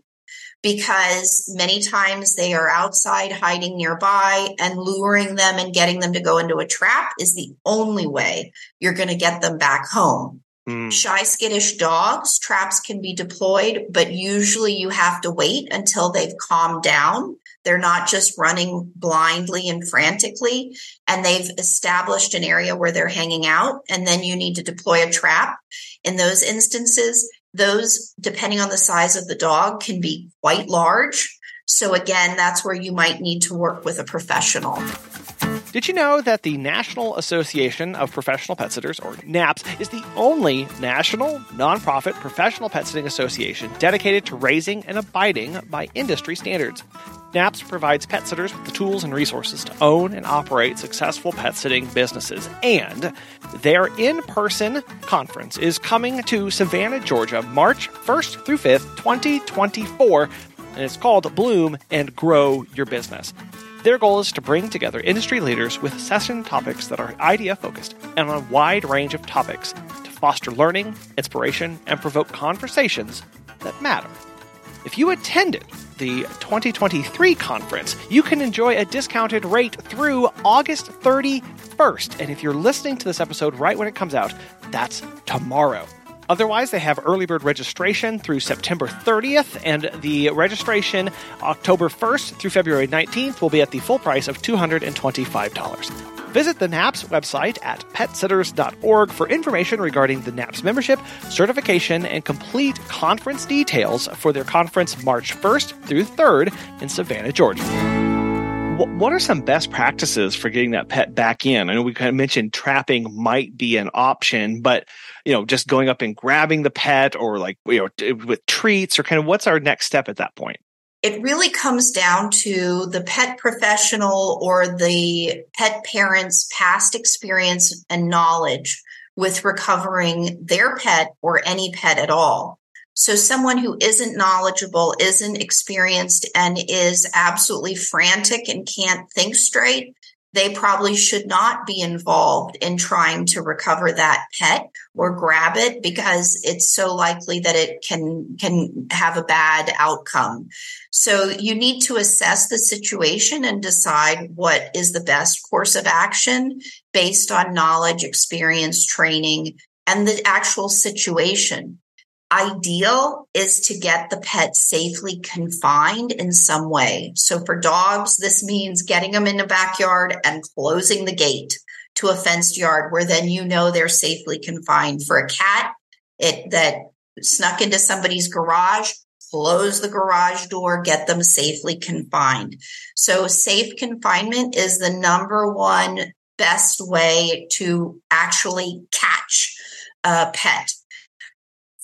Speaker 2: because many times they are outside hiding nearby and luring them and getting them to go into a trap is the only way you're going to get them back home. Mm. Shy, skittish dogs, traps can be deployed, but usually you have to wait until they've calmed down. They're not just running blindly and frantically, and they've established an area where they're hanging out, and then you need to deploy a trap. In those instances, those, depending on the size of the dog, can be quite large. So, again, that's where you might need to work with a professional.
Speaker 1: Did you know that the National Association of Professional Pet Sitters, or NAPS, is the only national, nonprofit professional pet sitting association dedicated to raising and abiding by industry standards? NAPS provides pet sitters with the tools and resources to own and operate successful pet sitting businesses. And their in person conference is coming to Savannah, Georgia, March 1st through 5th, 2024. And it's called Bloom and Grow Your Business. Their goal is to bring together industry leaders with session topics that are idea focused and on a wide range of topics to foster learning, inspiration, and provoke conversations that matter. If you attended the 2023 conference, you can enjoy a discounted rate through August 31st. And if you're listening to this episode right when it comes out, that's tomorrow. Otherwise, they have early bird registration through September 30th, and the registration October 1st through February 19th will be at the full price of $225. Visit the NAPS website at petsitters.org for information regarding the NAPS membership, certification, and complete conference details for their conference March 1st through 3rd in Savannah, Georgia what are some best practices for getting that pet back in? I know we kind of mentioned trapping might be an option, but you know, just going up and grabbing the pet or like, you know, with treats or kind of what's our next step at that point?
Speaker 2: It really comes down to the pet professional or the pet parent's past experience and knowledge with recovering their pet or any pet at all. So someone who isn't knowledgeable, isn't experienced, and is absolutely frantic and can't think straight they probably should not be involved in trying to recover that pet or grab it because it's so likely that it can can have a bad outcome. So you need to assess the situation and decide what is the best course of action based on knowledge, experience, training, and the actual situation ideal is to get the pet safely confined in some way. So for dogs, this means getting them in the backyard and closing the gate to a fenced yard where then you know they're safely confined. For a cat, it that snuck into somebody's garage, close the garage door, get them safely confined. So safe confinement is the number one best way to actually catch a pet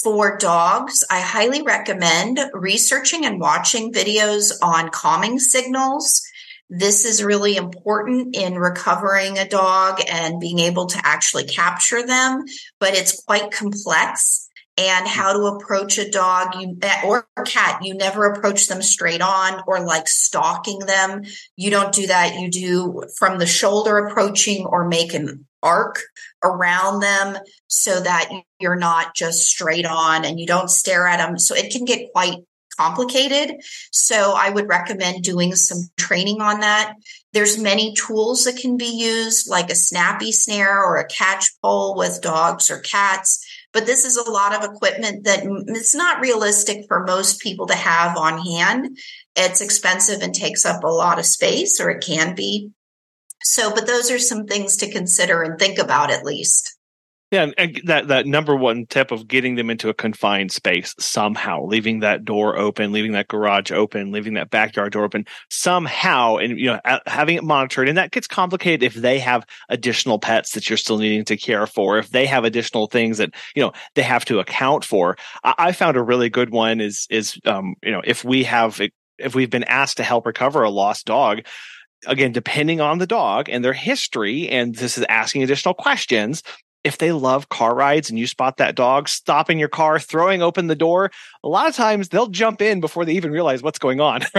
Speaker 2: for dogs, I highly recommend researching and watching videos on calming signals. This is really important in recovering a dog and being able to actually capture them, but it's quite complex. and how to approach a dog or a cat. You never approach them straight on or like stalking them. You don't do that. You do from the shoulder approaching or make an arc around them so that you're not just straight on and you don't stare at them. So it can get quite complicated. So I would recommend doing some training on that. There's many tools that can be used like a snappy snare or a catch pole with dogs or cats. But this is a lot of equipment that it's not realistic for most people to have on hand. It's expensive and takes up a lot of space, or it can be. So, but those are some things to consider and think about at least.
Speaker 1: Yeah, and that that number one tip of getting them into a confined space somehow, leaving that door open, leaving that garage open, leaving that backyard door open somehow, and you know having it monitored. And that gets complicated if they have additional pets that you're still needing to care for, if they have additional things that you know they have to account for. I, I found a really good one is is um, you know if we have if we've been asked to help recover a lost dog again, depending on the dog and their history, and this is asking additional questions, if they love car rides and you spot that dog stopping your car, throwing open the door, a lot of times they'll jump in before they even realize what's going on.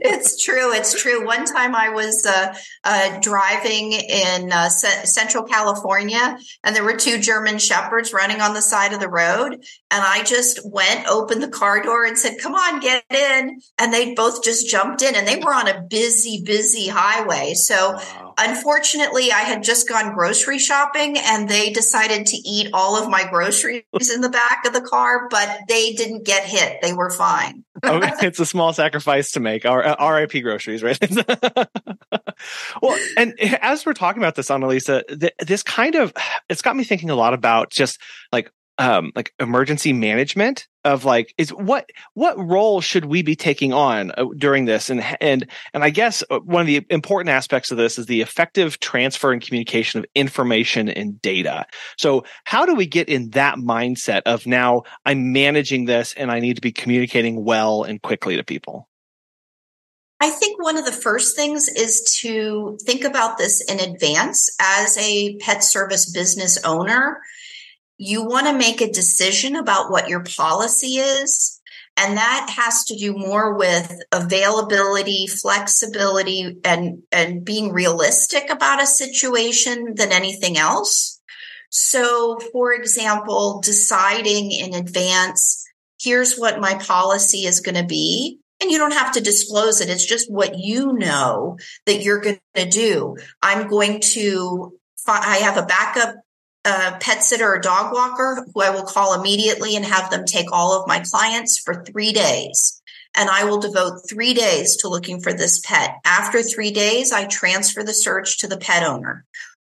Speaker 2: it's true. It's true. One time I was uh, uh, driving in uh, C- Central California and there were two German Shepherds running on the side of the road. And I just went, opened the car door and said, come on, get in. And they both just jumped in and they were on a busy, busy highway. So wow. unfortunately, I had just gone grocery shopping and they decided to eat all of my groceries in the back of the car, but they didn't get hit. They were fine.
Speaker 1: okay, it's a small sacrifice to make. Our uh, RIP groceries, right? well, and as we're talking about this, Annalisa, th- this kind of it's got me thinking a lot about just like um, like emergency management of like is what what role should we be taking on uh, during this and and and I guess uh, one of the important aspects of this is the effective transfer and communication of information and data. So how do we get in that mindset of now I'm managing this and I need to be communicating well and quickly to people?
Speaker 2: I think one of the first things is to think about this in advance as a pet service business owner you want to make a decision about what your policy is. And that has to do more with availability, flexibility, and, and being realistic about a situation than anything else. So, for example, deciding in advance, here's what my policy is going to be. And you don't have to disclose it. It's just what you know that you're going to do. I'm going to, I have a backup a pet sitter or dog walker who I will call immediately and have them take all of my clients for three days. And I will devote three days to looking for this pet. After three days, I transfer the search to the pet owner.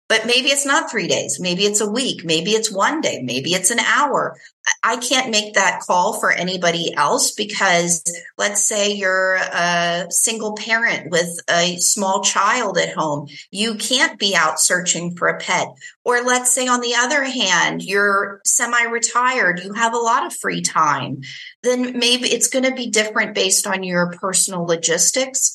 Speaker 2: But maybe it's not three days. Maybe it's a week. Maybe it's one day. Maybe it's an hour. I can't make that call for anybody else because let's say you're a single parent with a small child at home. You can't be out searching for a pet. Or let's say on the other hand, you're semi retired. You have a lot of free time. Then maybe it's going to be different based on your personal logistics.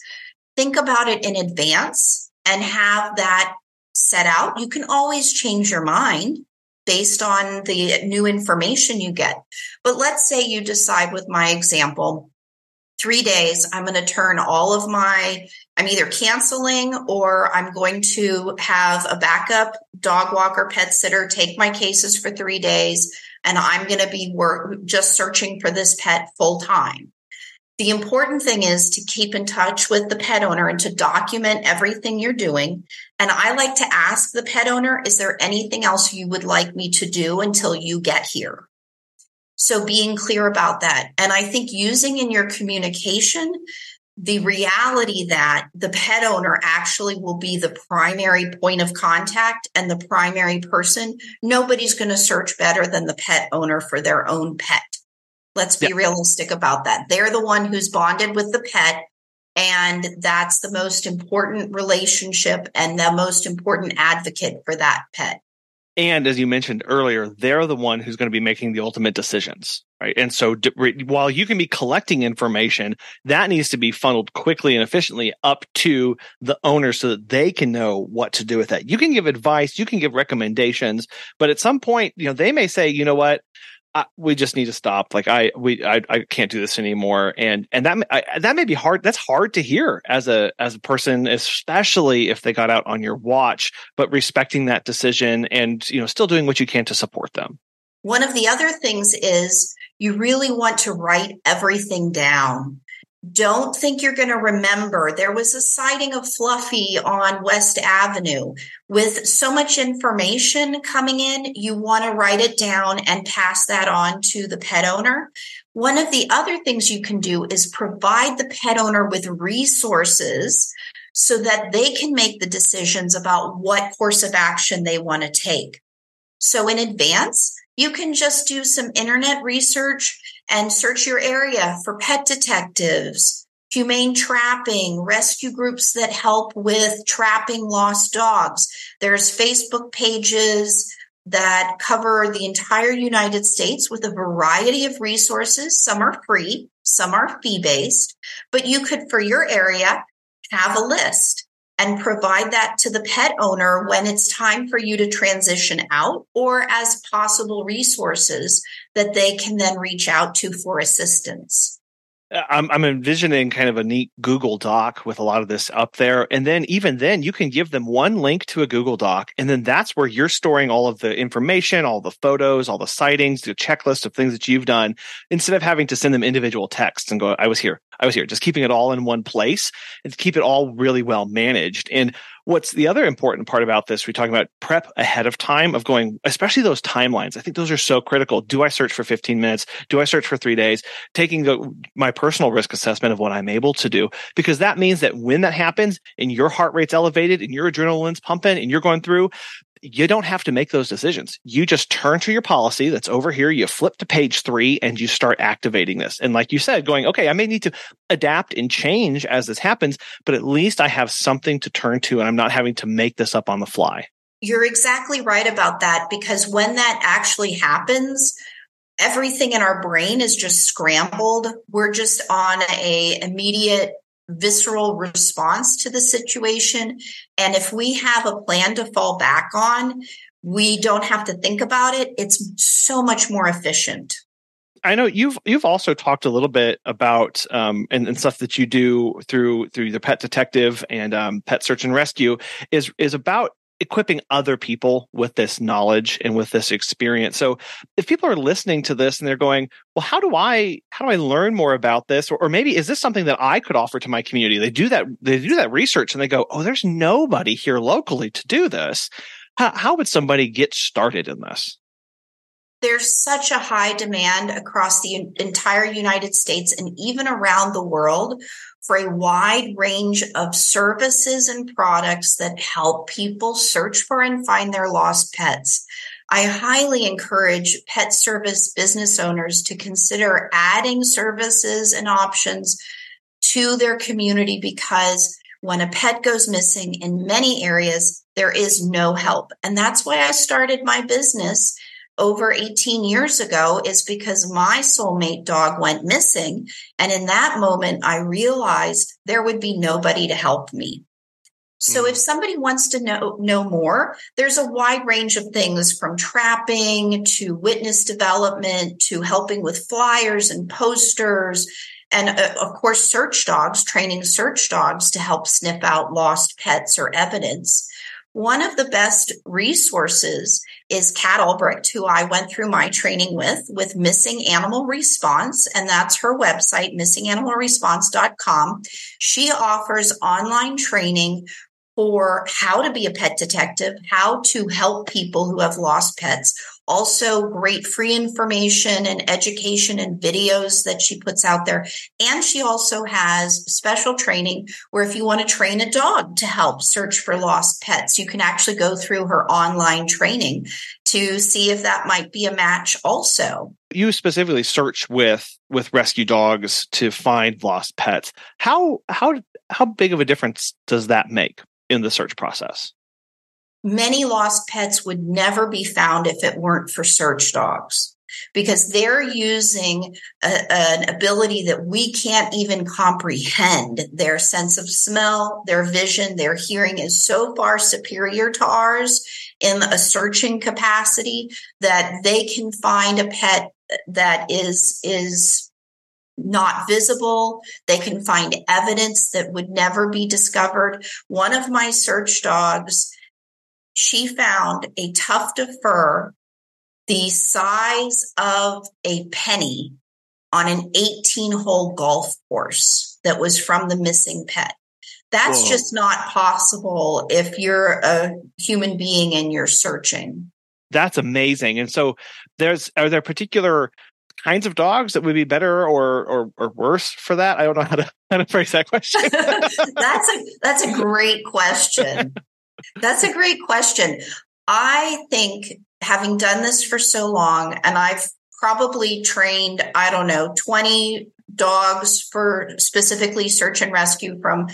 Speaker 2: Think about it in advance and have that set out. You can always change your mind based on the new information you get. But let's say you decide with my example, three days, I'm going to turn all of my, I'm either canceling or I'm going to have a backup dog walker, pet sitter take my cases for three days. And I'm going to be work, just searching for this pet full time. The important thing is to keep in touch with the pet owner and to document everything you're doing. And I like to ask the pet owner, is there anything else you would like me to do until you get here? So being clear about that. And I think using in your communication the reality that the pet owner actually will be the primary point of contact and the primary person. Nobody's going to search better than the pet owner for their own pet. Let's be realistic about that. They're the one who's bonded with the pet. And that's the most important relationship and the most important advocate for that pet.
Speaker 1: And as you mentioned earlier, they're the one who's going to be making the ultimate decisions, right? And so while you can be collecting information, that needs to be funneled quickly and efficiently up to the owner so that they can know what to do with that. You can give advice, you can give recommendations, but at some point, you know, they may say, you know what, I, we just need to stop. Like I, we, I, I can't do this anymore. And, and that, I, that may be hard. That's hard to hear as a, as a person, especially if they got out on your watch, but respecting that decision and, you know, still doing what you can to support them.
Speaker 2: One of the other things is you really want to write everything down don't think you're going to remember. There was a sighting of Fluffy on West Avenue with so much information coming in. You want to write it down and pass that on to the pet owner. One of the other things you can do is provide the pet owner with resources so that they can make the decisions about what course of action they want to take. So in advance, you can just do some internet research and search your area for pet detectives, humane trapping, rescue groups that help with trapping lost dogs. There's Facebook pages that cover the entire United States with a variety of resources. Some are free, some are fee based, but you could, for your area, have a list and provide that to the pet owner when it's time for you to transition out or as possible resources that they can then reach out to for assistance.
Speaker 1: I'm, I'm envisioning kind of a neat Google Doc with a lot of this up there. And then even then you can give them one link to a Google Doc. And then that's where you're storing all of the information, all the photos, all the sightings, the checklist of things that you've done instead of having to send them individual texts and go, I was here. I was here. Just keeping it all in one place and keep it all really well managed. And What's the other important part about this? We talk about prep ahead of time of going, especially those timelines. I think those are so critical. Do I search for 15 minutes? Do I search for three days? Taking the, my personal risk assessment of what I'm able to do, because that means that when that happens and your heart rate's elevated and your adrenaline's pumping and you're going through, you don't have to make those decisions. You just turn to your policy that's over here. You flip to page three and you start activating this. And like you said, going, okay, I may need to adapt and change as this happens, but at least I have something to turn to and I'm not having to make this up on the fly.
Speaker 2: You're exactly right about that because when that actually happens, everything in our brain is just scrambled. We're just on a immediate visceral response to the situation. And if we have a plan to fall back on, we don't have to think about it. It's so much more efficient.
Speaker 1: I know you've you've also talked a little bit about um, and, and stuff that you do through through the pet detective and um, pet search and rescue is is about equipping other people with this knowledge and with this experience. So if people are listening to this and they're going, well, how do I, how do I learn more about this? Or, or, maybe is this something that I could offer to my community? They do that, they do that research and they go, oh, there's nobody here locally to do this. How, how would somebody get started in this?
Speaker 2: There's such a high demand across the entire United States and even around the world for a wide range of services and products that help people search for and find their lost pets. I highly encourage pet service business owners to consider adding services and options to their community because when a pet goes missing in many areas, there is no help. And that's why I started my business over 18 years ago is because my soulmate dog went missing. And in that moment, I realized there would be nobody to help me. So mm. if somebody wants to know, know more, there's a wide range of things from trapping to witness development to helping with flyers and posters. And uh, of course, search dogs, training search dogs to help sniff out lost pets or evidence. One of the best resources is Kat Albrecht, who I went through my training with, with Missing Animal Response, and that's her website, missinganimalresponse.com. She offers online training for how to be a pet detective, how to help people who have lost pets, also great free information and education and videos that she puts out there. And she also has special training where if you want to train a dog to help search for lost pets, you can actually go through her online training to see if that might be a match also.
Speaker 1: You specifically search with with rescue dogs to find lost pets. How how how big of a difference does that make in the search process?
Speaker 2: many lost pets would never be found if it weren't for search dogs. because they're using a, an ability that we can't even comprehend. Their sense of smell, their vision, their hearing is so far superior to ours in a searching capacity that they can find a pet that is, is not visible. They can find evidence that would never be discovered. One of my search dogs, she found a tuft of fur the size of a penny on an 18 hole golf course that was from the missing pet. That's Whoa. just not possible if you're a human being and you're searching.
Speaker 1: That's amazing. And so there's are there particular kinds of dogs that would be better or or, or worse for that? I don't know how to how to phrase that question.
Speaker 2: that's a that's a great question. That's a great question. I think having done this for so long, and I've probably trained, I don't know, 20 dogs for specifically search and rescue from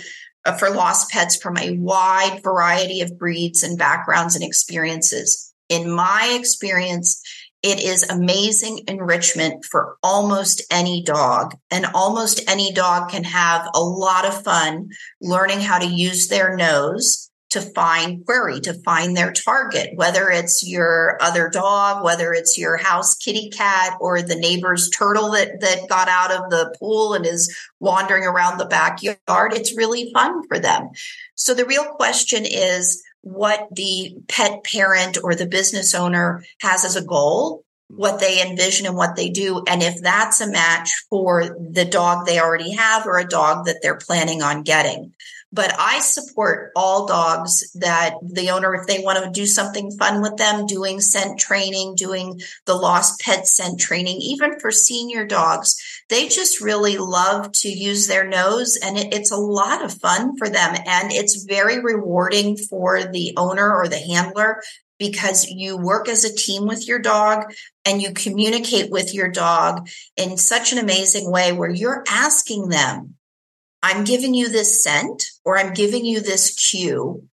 Speaker 2: Uh, for lost pets from a wide variety of breeds and backgrounds and experiences. In my experience, it is amazing enrichment for almost any dog and almost any dog can have a lot of fun learning how to use their nose to find query, to find their target, whether it's your other dog, whether it's your house kitty cat or the neighbor's turtle that, that got out of the pool and is wandering around the backyard. It's really fun for them. So the real question is what the pet parent or the business owner has as a goal what they envision and what they do. And if that's a match for the dog they already have or a dog that they're planning on getting. But I support all dogs that the owner, if they want to do something fun with them, doing scent training, doing the lost pet scent training, even for senior dogs, they just really love to use their nose and it, it's a lot of fun for them. And it's very rewarding for the owner or the handler because you work as a team with your dog and you communicate with your dog in such an amazing way where you're asking them I'm giving you this scent or I'm giving you this cue.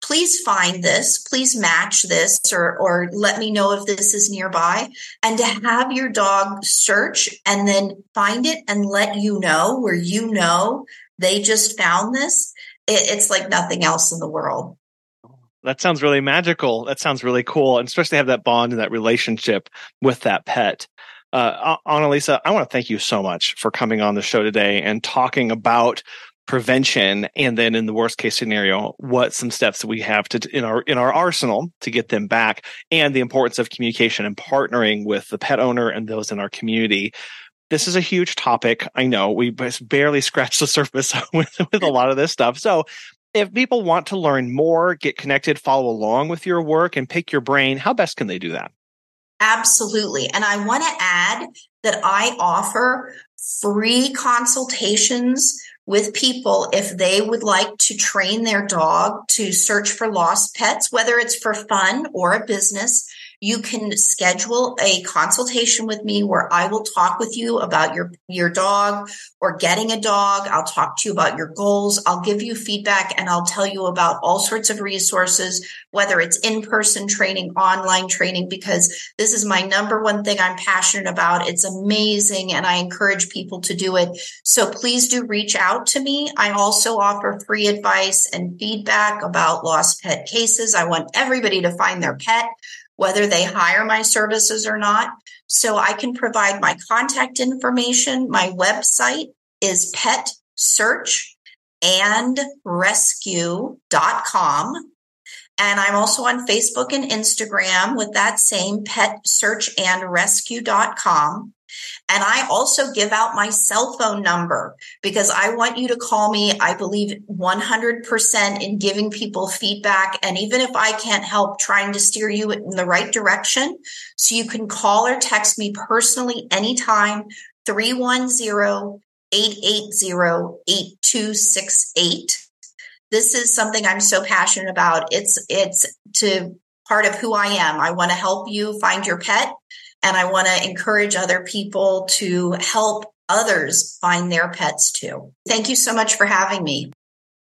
Speaker 2: Please find this. Please match this or, or let me know if this is nearby. And to have your dog search and then find it and let you know where you know they just found this. It, it's like nothing else in the world.
Speaker 1: That sounds really magical. That sounds really cool. And especially have that bond and that relationship with that pet. Uh, Annalisa, I want to thank you so much for coming on the show today and talking about prevention and then in the worst case scenario what some steps we have to in our in our arsenal to get them back and the importance of communication and partnering with the pet owner and those in our community. This is a huge topic i know. We barely scratched the surface with, with a lot of this stuff. So if people want to learn more get connected follow along with your work and pick your brain how best can they do that
Speaker 2: Absolutely. And I want to add that I offer free consultations with people if they would like to train their dog to search for lost pets, whether it's for fun or a business you can schedule a consultation with me where I will talk with you about your, your dog or getting a dog. I'll talk to you about your goals. I'll give you feedback and I'll tell you about all sorts of resources, whether it's in-person training, online training, because this is my number one thing I'm passionate about. It's amazing and I encourage people to do it. So please do reach out to me. I also offer free advice and feedback about lost pet cases. I want everybody to find their pet whether they hire my services or not. So I can provide my contact information. My website is pet search and. And I'm also on Facebook and Instagram with that same pet search and. And I also give out my cell phone number because I want you to call me. I believe 100% in giving people feedback. And even if I can't help trying to steer you in the right direction, so you can call or text me personally anytime 310 880 8268. This is something I'm so passionate about. It's, it's to part of who I am. I want to help you find your pet and I want to encourage other people to help others find their pets too. Thank you so much for having me.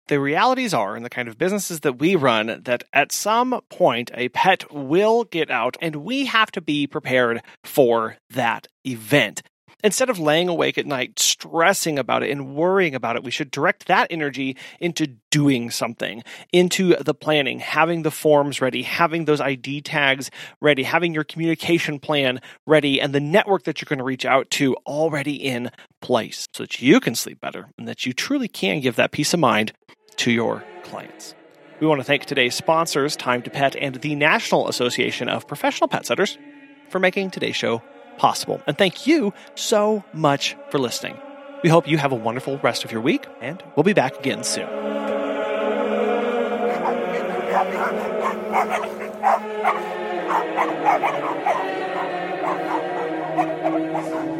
Speaker 1: the realities are in the kind of businesses that we run that at some point a pet will get out and we have to be prepared for that event. Instead of laying awake at night stressing about it and worrying about it, we should direct that energy into doing something, into the planning, having the forms ready, having those ID tags ready, having your communication plan ready, and the network that you're going to reach out to already in place so that you can sleep better and that you truly can give that peace of mind to your clients. We want to thank today's sponsors, Time to Pet and the National Association of Professional Pet Sitters, for making today's show possible. And thank you so much for listening. We hope you have a wonderful rest of your week, and we'll be back again soon.